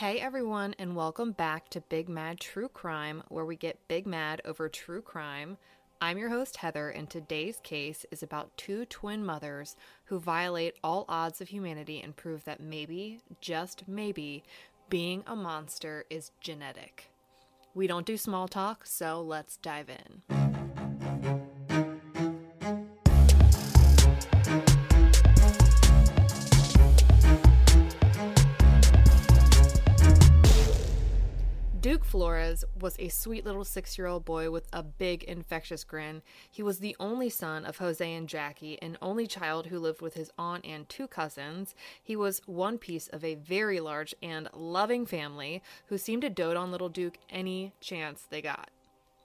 Hey everyone, and welcome back to Big Mad True Crime, where we get big mad over true crime. I'm your host, Heather, and today's case is about two twin mothers who violate all odds of humanity and prove that maybe, just maybe, being a monster is genetic. We don't do small talk, so let's dive in. Flores was a sweet little six year old boy with a big infectious grin. He was the only son of Jose and Jackie, an only child who lived with his aunt and two cousins. He was one piece of a very large and loving family who seemed to dote on little Duke any chance they got.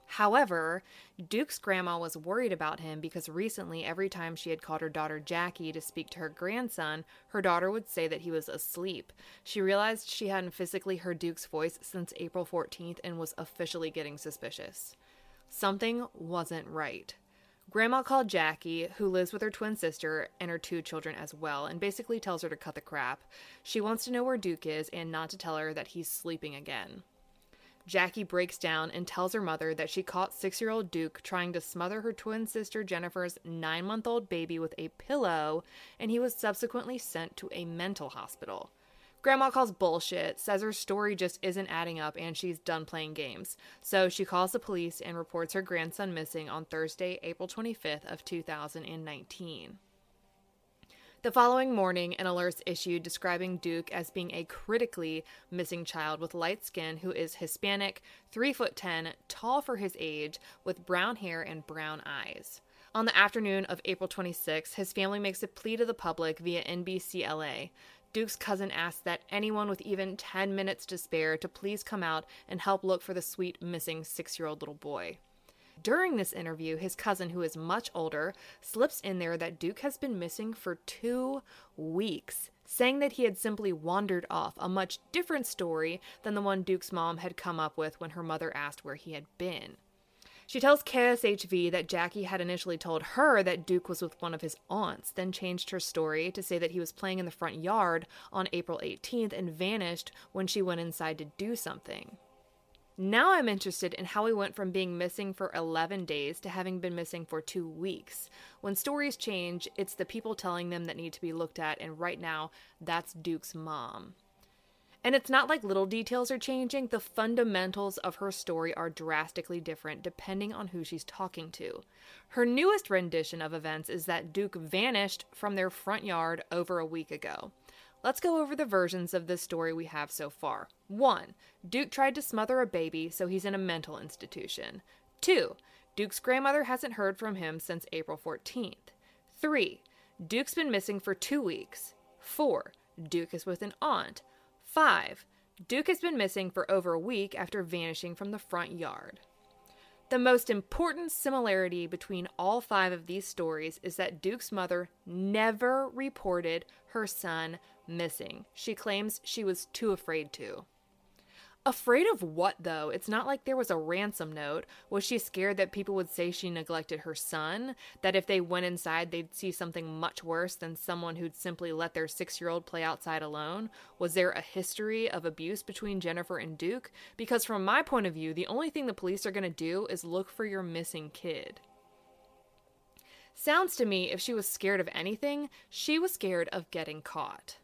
However, Duke's grandma was worried about him because recently, every time she had called her daughter Jackie to speak to her grandson, her daughter would say that he was asleep. She realized she hadn't physically heard Duke's voice since April 14th and was officially getting suspicious. Something wasn't right. Grandma called Jackie, who lives with her twin sister and her two children as well, and basically tells her to cut the crap. She wants to know where Duke is and not to tell her that he's sleeping again. Jackie breaks down and tells her mother that she caught six year old Duke trying to smother her twin sister Jennifer's nine month old baby with a pillow, and he was subsequently sent to a mental hospital. Grandma calls bullshit, says her story just isn't adding up, and she's done playing games. So she calls the police and reports her grandson missing on Thursday, April 25th of 2019. The following morning, an alert's issued describing Duke as being a critically missing child with light skin who is Hispanic, 3 foot 10, tall for his age, with brown hair and brown eyes. On the afternoon of April 26, his family makes a plea to the public via NBCLA. Duke's cousin asks that anyone with even 10 minutes to spare to please come out and help look for the sweet missing 6-year-old little boy. During this interview, his cousin, who is much older, slips in there that Duke has been missing for two weeks, saying that he had simply wandered off, a much different story than the one Duke's mom had come up with when her mother asked where he had been. She tells KSHV that Jackie had initially told her that Duke was with one of his aunts, then changed her story to say that he was playing in the front yard on April 18th and vanished when she went inside to do something. Now I'm interested in how we went from being missing for 11 days to having been missing for two weeks. When stories change, it's the people telling them that need to be looked at, and right now, that's Duke's mom. And it's not like little details are changing, the fundamentals of her story are drastically different depending on who she's talking to. Her newest rendition of events is that Duke vanished from their front yard over a week ago. Let's go over the versions of this story we have so far. 1. Duke tried to smother a baby, so he's in a mental institution. 2. Duke's grandmother hasn't heard from him since April 14th. 3. Duke's been missing for two weeks. 4. Duke is with an aunt. 5. Duke has been missing for over a week after vanishing from the front yard. The most important similarity between all five of these stories is that Duke's mother never reported her son missing. She claims she was too afraid to. Afraid of what, though? It's not like there was a ransom note. Was she scared that people would say she neglected her son? That if they went inside, they'd see something much worse than someone who'd simply let their six year old play outside alone? Was there a history of abuse between Jennifer and Duke? Because from my point of view, the only thing the police are going to do is look for your missing kid. Sounds to me, if she was scared of anything, she was scared of getting caught.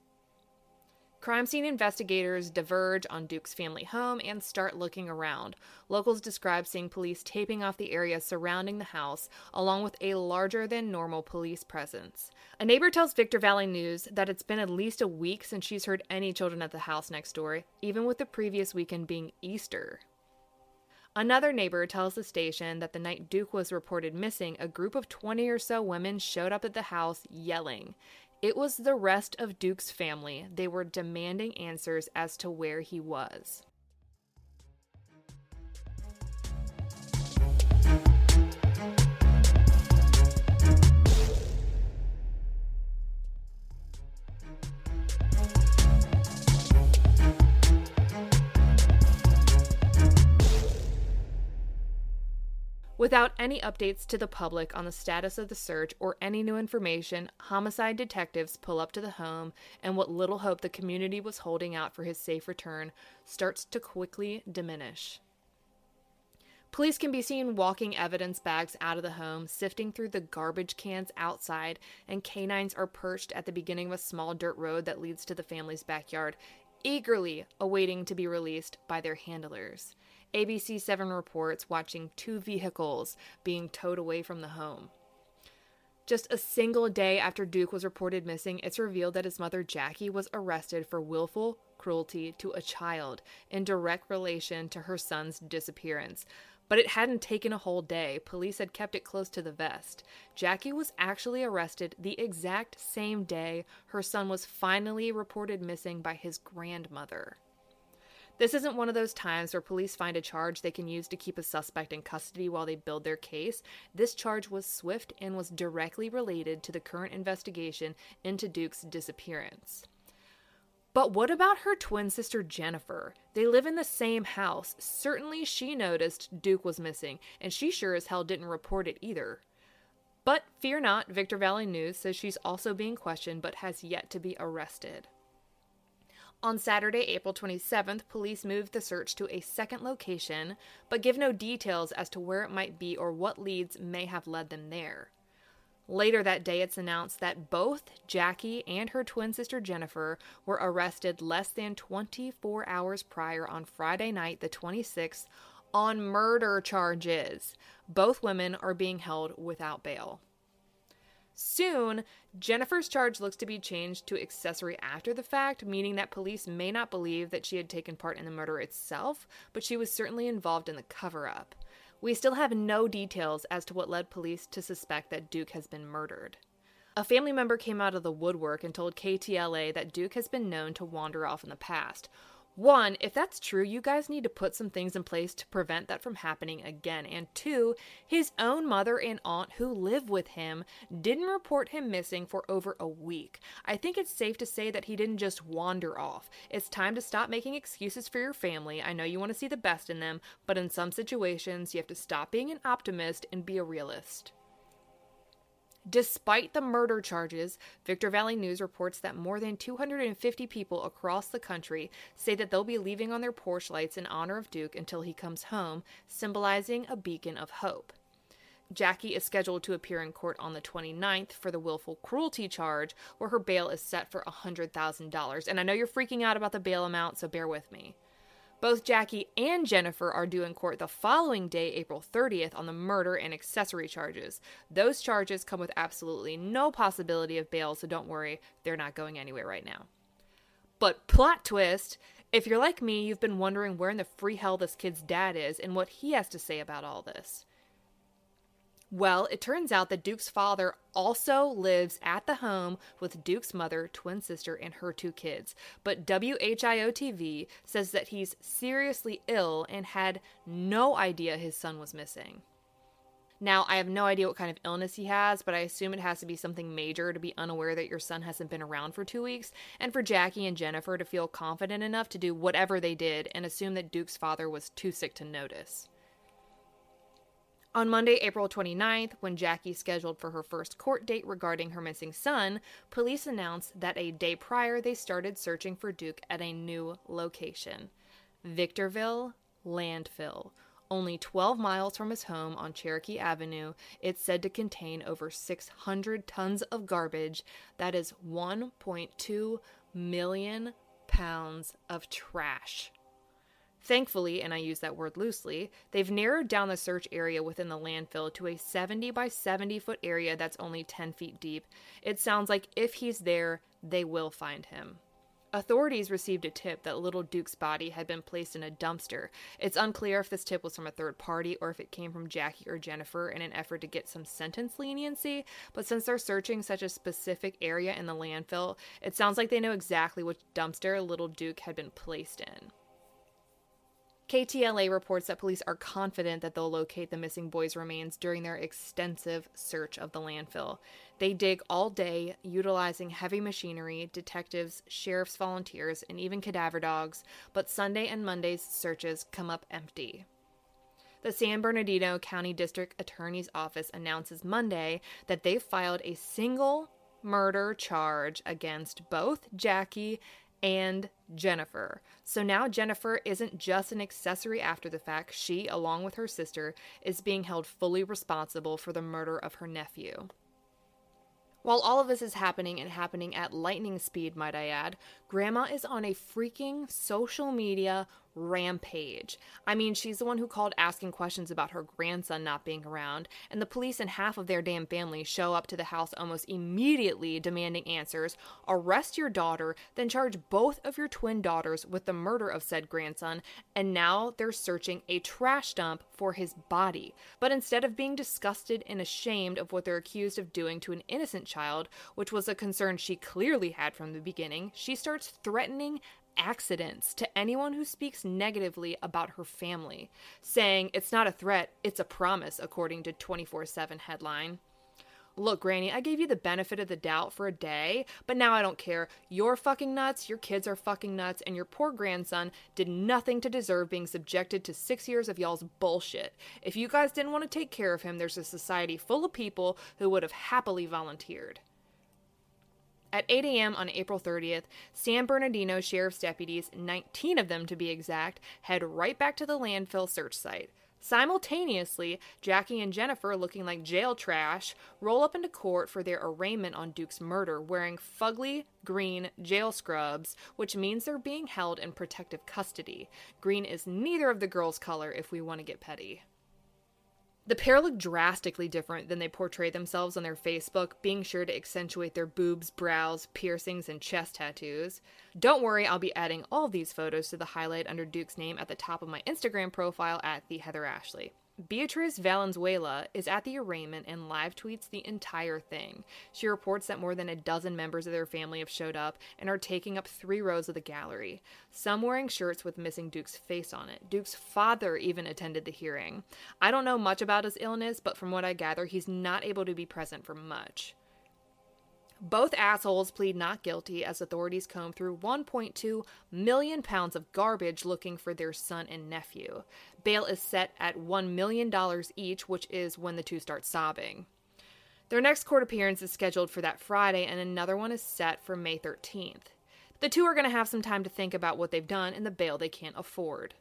Crime scene investigators diverge on Duke's family home and start looking around. Locals describe seeing police taping off the area surrounding the house, along with a larger than normal police presence. A neighbor tells Victor Valley News that it's been at least a week since she's heard any children at the house next door, even with the previous weekend being Easter. Another neighbor tells the station that the night Duke was reported missing, a group of 20 or so women showed up at the house yelling. It was the rest of Duke's family. They were demanding answers as to where he was. Without any updates to the public on the status of the search or any new information, homicide detectives pull up to the home, and what little hope the community was holding out for his safe return starts to quickly diminish. Police can be seen walking evidence bags out of the home, sifting through the garbage cans outside, and canines are perched at the beginning of a small dirt road that leads to the family's backyard, eagerly awaiting to be released by their handlers. ABC 7 reports watching two vehicles being towed away from the home. Just a single day after Duke was reported missing, it's revealed that his mother Jackie was arrested for willful cruelty to a child in direct relation to her son's disappearance. But it hadn't taken a whole day. Police had kept it close to the vest. Jackie was actually arrested the exact same day her son was finally reported missing by his grandmother. This isn't one of those times where police find a charge they can use to keep a suspect in custody while they build their case. This charge was swift and was directly related to the current investigation into Duke's disappearance. But what about her twin sister Jennifer? They live in the same house. Certainly she noticed Duke was missing, and she sure as hell didn't report it either. But fear not, Victor Valley News says she's also being questioned but has yet to be arrested. On Saturday, April 27th, police moved the search to a second location, but give no details as to where it might be or what leads may have led them there. Later that day, it's announced that both Jackie and her twin sister Jennifer were arrested less than 24 hours prior on Friday night, the 26th, on murder charges. Both women are being held without bail. Soon, Jennifer's charge looks to be changed to accessory after the fact, meaning that police may not believe that she had taken part in the murder itself, but she was certainly involved in the cover up. We still have no details as to what led police to suspect that Duke has been murdered. A family member came out of the woodwork and told KTLA that Duke has been known to wander off in the past, one, if that's true, you guys need to put some things in place to prevent that from happening again. And two, his own mother and aunt who live with him didn't report him missing for over a week. I think it's safe to say that he didn't just wander off. It's time to stop making excuses for your family. I know you want to see the best in them, but in some situations, you have to stop being an optimist and be a realist. Despite the murder charges, Victor Valley News reports that more than 250 people across the country say that they'll be leaving on their porch lights in honor of Duke until he comes home, symbolizing a beacon of hope. Jackie is scheduled to appear in court on the 29th for the willful cruelty charge, where her bail is set for $100,000. And I know you're freaking out about the bail amount, so bear with me. Both Jackie and Jennifer are due in court the following day, April 30th, on the murder and accessory charges. Those charges come with absolutely no possibility of bail, so don't worry, they're not going anywhere right now. But plot twist if you're like me, you've been wondering where in the free hell this kid's dad is and what he has to say about all this. Well, it turns out that Duke's father also lives at the home with Duke's mother, twin sister, and her two kids. But WHIO TV says that he's seriously ill and had no idea his son was missing. Now, I have no idea what kind of illness he has, but I assume it has to be something major to be unaware that your son hasn't been around for two weeks, and for Jackie and Jennifer to feel confident enough to do whatever they did and assume that Duke's father was too sick to notice. On Monday, April 29th, when Jackie scheduled for her first court date regarding her missing son, police announced that a day prior they started searching for Duke at a new location Victorville Landfill. Only 12 miles from his home on Cherokee Avenue, it's said to contain over 600 tons of garbage. That is 1.2 million pounds of trash. Thankfully, and I use that word loosely, they've narrowed down the search area within the landfill to a 70 by 70 foot area that's only 10 feet deep. It sounds like if he's there, they will find him. Authorities received a tip that little Duke's body had been placed in a dumpster. It's unclear if this tip was from a third party or if it came from Jackie or Jennifer in an effort to get some sentence leniency, but since they're searching such a specific area in the landfill, it sounds like they know exactly which dumpster little Duke had been placed in. KTLA reports that police are confident that they'll locate the missing boy's remains during their extensive search of the landfill. They dig all day, utilizing heavy machinery, detectives, sheriff's volunteers, and even cadaver dogs, but Sunday and Monday's searches come up empty. The San Bernardino County District Attorney's Office announces Monday that they filed a single murder charge against both Jackie and Jennifer. So now Jennifer isn't just an accessory after the fact. She, along with her sister, is being held fully responsible for the murder of her nephew. While all of this is happening and happening at lightning speed, might I add, Grandma is on a freaking social media rampage. I mean, she's the one who called asking questions about her grandson not being around, and the police and half of their damn family show up to the house almost immediately demanding answers, arrest your daughter, then charge both of your twin daughters with the murder of said grandson, and now they're searching a trash dump for his body. But instead of being disgusted and ashamed of what they're accused of doing to an innocent child, which was a concern she clearly had from the beginning, she threatening accidents to anyone who speaks negatively about her family, saying it's not a threat, it's a promise, according to 24 7 headline. Look, Granny, I gave you the benefit of the doubt for a day, but now I don't care. You're fucking nuts, your kids are fucking nuts, and your poor grandson did nothing to deserve being subjected to six years of y'all's bullshit. If you guys didn't want to take care of him, there's a society full of people who would have happily volunteered. At 8 a.m. on April 30th, San Bernardino sheriff's deputies, 19 of them to be exact, head right back to the landfill search site. Simultaneously, Jackie and Jennifer, looking like jail trash, roll up into court for their arraignment on Duke's murder, wearing fugly green jail scrubs, which means they're being held in protective custody. Green is neither of the girls' color if we want to get petty. The pair look drastically different than they portray themselves on their Facebook, being sure to accentuate their boobs, brows, piercings, and chest tattoos. Don't worry, I'll be adding all these photos to the highlight under Duke's name at the top of my Instagram profile at the Heather Ashley. Beatriz Valenzuela is at the arraignment and live tweets the entire thing. She reports that more than a dozen members of their family have showed up and are taking up three rows of the gallery, some wearing shirts with missing Duke's face on it. Duke's father even attended the hearing. I don't know much about his illness, but from what I gather, he's not able to be present for much. Both assholes plead not guilty as authorities comb through 1.2 million pounds of garbage looking for their son and nephew. Bail is set at $1 million each, which is when the two start sobbing. Their next court appearance is scheduled for that Friday, and another one is set for May 13th. The two are going to have some time to think about what they've done and the bail they can't afford.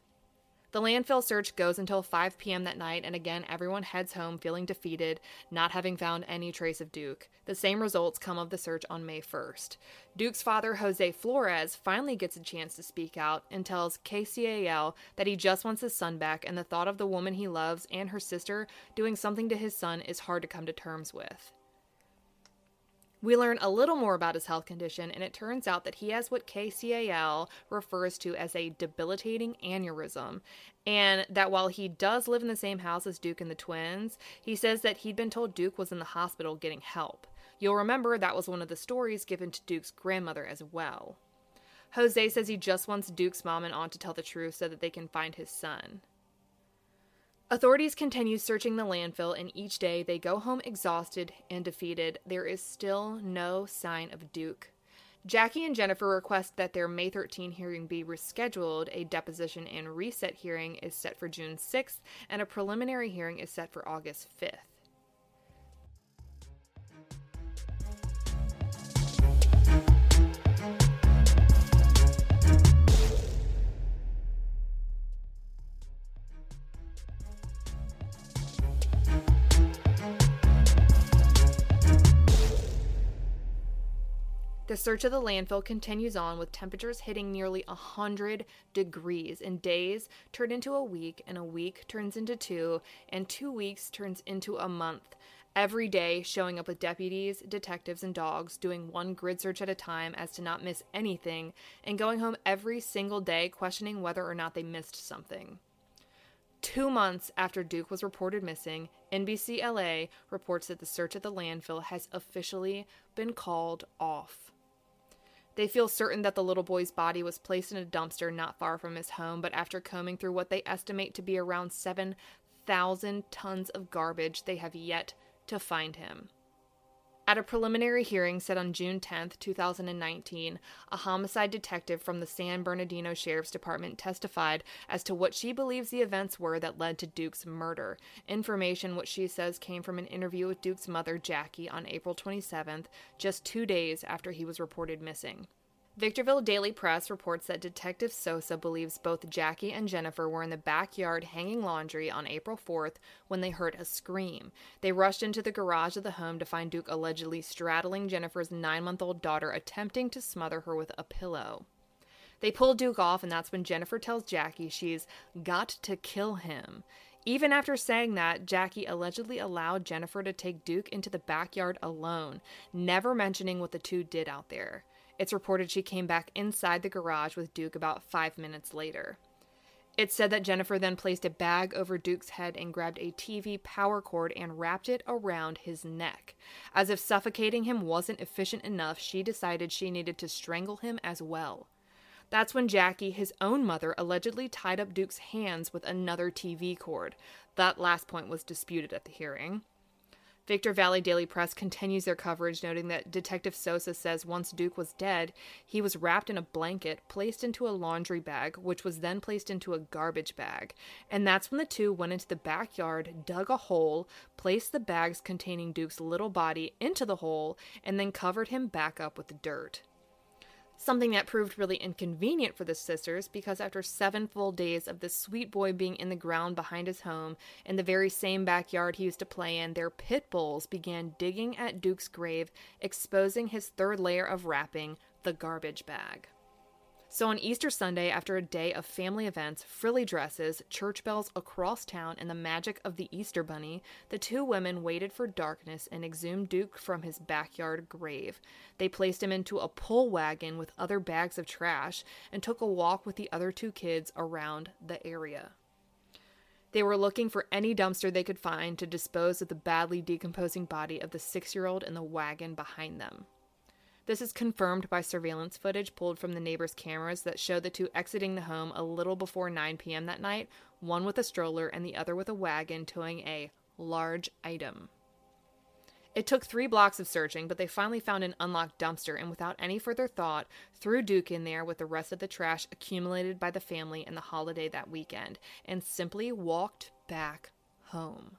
The landfill search goes until 5 p.m. that night, and again, everyone heads home feeling defeated, not having found any trace of Duke. The same results come of the search on May 1st. Duke's father, Jose Flores, finally gets a chance to speak out and tells KCAL that he just wants his son back, and the thought of the woman he loves and her sister doing something to his son is hard to come to terms with. We learn a little more about his health condition, and it turns out that he has what KCAL refers to as a debilitating aneurysm. And that while he does live in the same house as Duke and the twins, he says that he'd been told Duke was in the hospital getting help. You'll remember that was one of the stories given to Duke's grandmother as well. Jose says he just wants Duke's mom and aunt to tell the truth so that they can find his son. Authorities continue searching the landfill, and each day they go home exhausted and defeated. There is still no sign of Duke. Jackie and Jennifer request that their May 13 hearing be rescheduled. A deposition and reset hearing is set for June 6th, and a preliminary hearing is set for August 5th. The search of the landfill continues on with temperatures hitting nearly 100 degrees, and days turn into a week, and a week turns into two, and two weeks turns into a month. Every day, showing up with deputies, detectives, and dogs, doing one grid search at a time as to not miss anything, and going home every single day questioning whether or not they missed something. Two months after Duke was reported missing, NBC LA reports that the search at the landfill has officially been called off. They feel certain that the little boy's body was placed in a dumpster not far from his home, but after combing through what they estimate to be around 7,000 tons of garbage, they have yet to find him. At a preliminary hearing set on June 10, 2019, a homicide detective from the San Bernardino Sheriff's Department testified as to what she believes the events were that led to Duke's murder. Information which she says came from an interview with Duke's mother, Jackie, on April 27th, just two days after he was reported missing. Victorville Daily Press reports that Detective Sosa believes both Jackie and Jennifer were in the backyard hanging laundry on April 4th when they heard a scream. They rushed into the garage of the home to find Duke allegedly straddling Jennifer's nine month old daughter, attempting to smother her with a pillow. They pull Duke off, and that's when Jennifer tells Jackie she's got to kill him. Even after saying that, Jackie allegedly allowed Jennifer to take Duke into the backyard alone, never mentioning what the two did out there. It's reported she came back inside the garage with Duke about five minutes later. It's said that Jennifer then placed a bag over Duke's head and grabbed a TV power cord and wrapped it around his neck. As if suffocating him wasn't efficient enough, she decided she needed to strangle him as well. That's when Jackie, his own mother, allegedly tied up Duke's hands with another TV cord. That last point was disputed at the hearing. Victor Valley Daily Press continues their coverage, noting that Detective Sosa says once Duke was dead, he was wrapped in a blanket, placed into a laundry bag, which was then placed into a garbage bag. And that's when the two went into the backyard, dug a hole, placed the bags containing Duke's little body into the hole, and then covered him back up with dirt. Something that proved really inconvenient for the sisters because after seven full days of this sweet boy being in the ground behind his home, in the very same backyard he used to play in, their pit bulls began digging at Duke's grave, exposing his third layer of wrapping, the garbage bag. So on Easter Sunday, after a day of family events, frilly dresses, church bells across town, and the magic of the Easter Bunny, the two women waited for darkness and exhumed Duke from his backyard grave. They placed him into a pull wagon with other bags of trash and took a walk with the other two kids around the area. They were looking for any dumpster they could find to dispose of the badly decomposing body of the six year old in the wagon behind them. This is confirmed by surveillance footage pulled from the neighbors' cameras that show the two exiting the home a little before 9 p.m. that night, one with a stroller and the other with a wagon towing a large item. It took three blocks of searching, but they finally found an unlocked dumpster and, without any further thought, threw Duke in there with the rest of the trash accumulated by the family in the holiday that weekend and simply walked back home.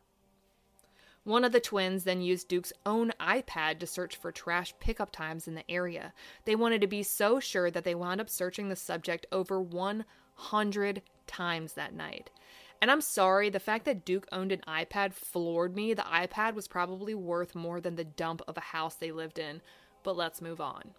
One of the twins then used Duke's own iPad to search for trash pickup times in the area. They wanted to be so sure that they wound up searching the subject over 100 times that night. And I'm sorry, the fact that Duke owned an iPad floored me. The iPad was probably worth more than the dump of a house they lived in. But let's move on.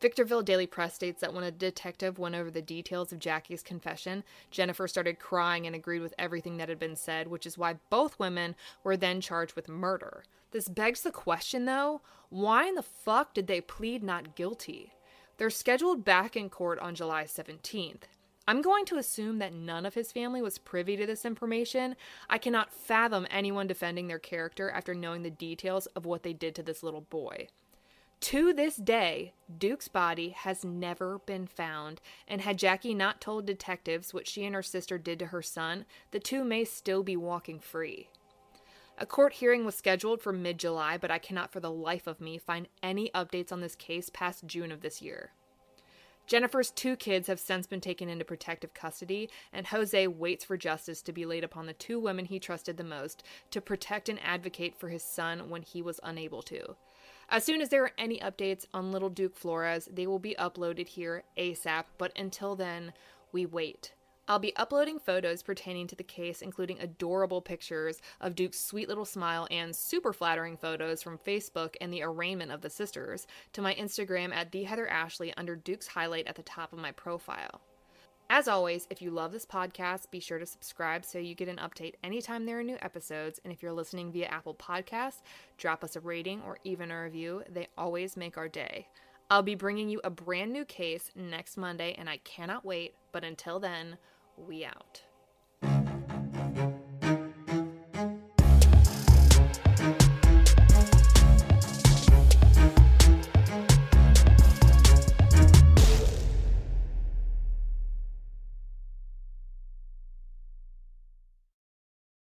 Victorville Daily Press states that when a detective went over the details of Jackie's confession, Jennifer started crying and agreed with everything that had been said, which is why both women were then charged with murder. This begs the question, though why in the fuck did they plead not guilty? They're scheduled back in court on July 17th. I'm going to assume that none of his family was privy to this information. I cannot fathom anyone defending their character after knowing the details of what they did to this little boy. To this day, Duke's body has never been found, and had Jackie not told detectives what she and her sister did to her son, the two may still be walking free. A court hearing was scheduled for mid July, but I cannot for the life of me find any updates on this case past June of this year. Jennifer's two kids have since been taken into protective custody, and Jose waits for justice to be laid upon the two women he trusted the most to protect and advocate for his son when he was unable to. As soon as there are any updates on Little Duke Flores, they will be uploaded here ASAP, but until then, we wait. I'll be uploading photos pertaining to the case, including adorable pictures of Duke's sweet little smile and super flattering photos from Facebook and the arraignment of the sisters, to my Instagram at the Heather Ashley under Duke's highlight at the top of my profile. As always, if you love this podcast, be sure to subscribe so you get an update anytime there are new episodes. And if you're listening via Apple Podcasts, drop us a rating or even a review. They always make our day. I'll be bringing you a brand new case next Monday, and I cannot wait. But until then, we out.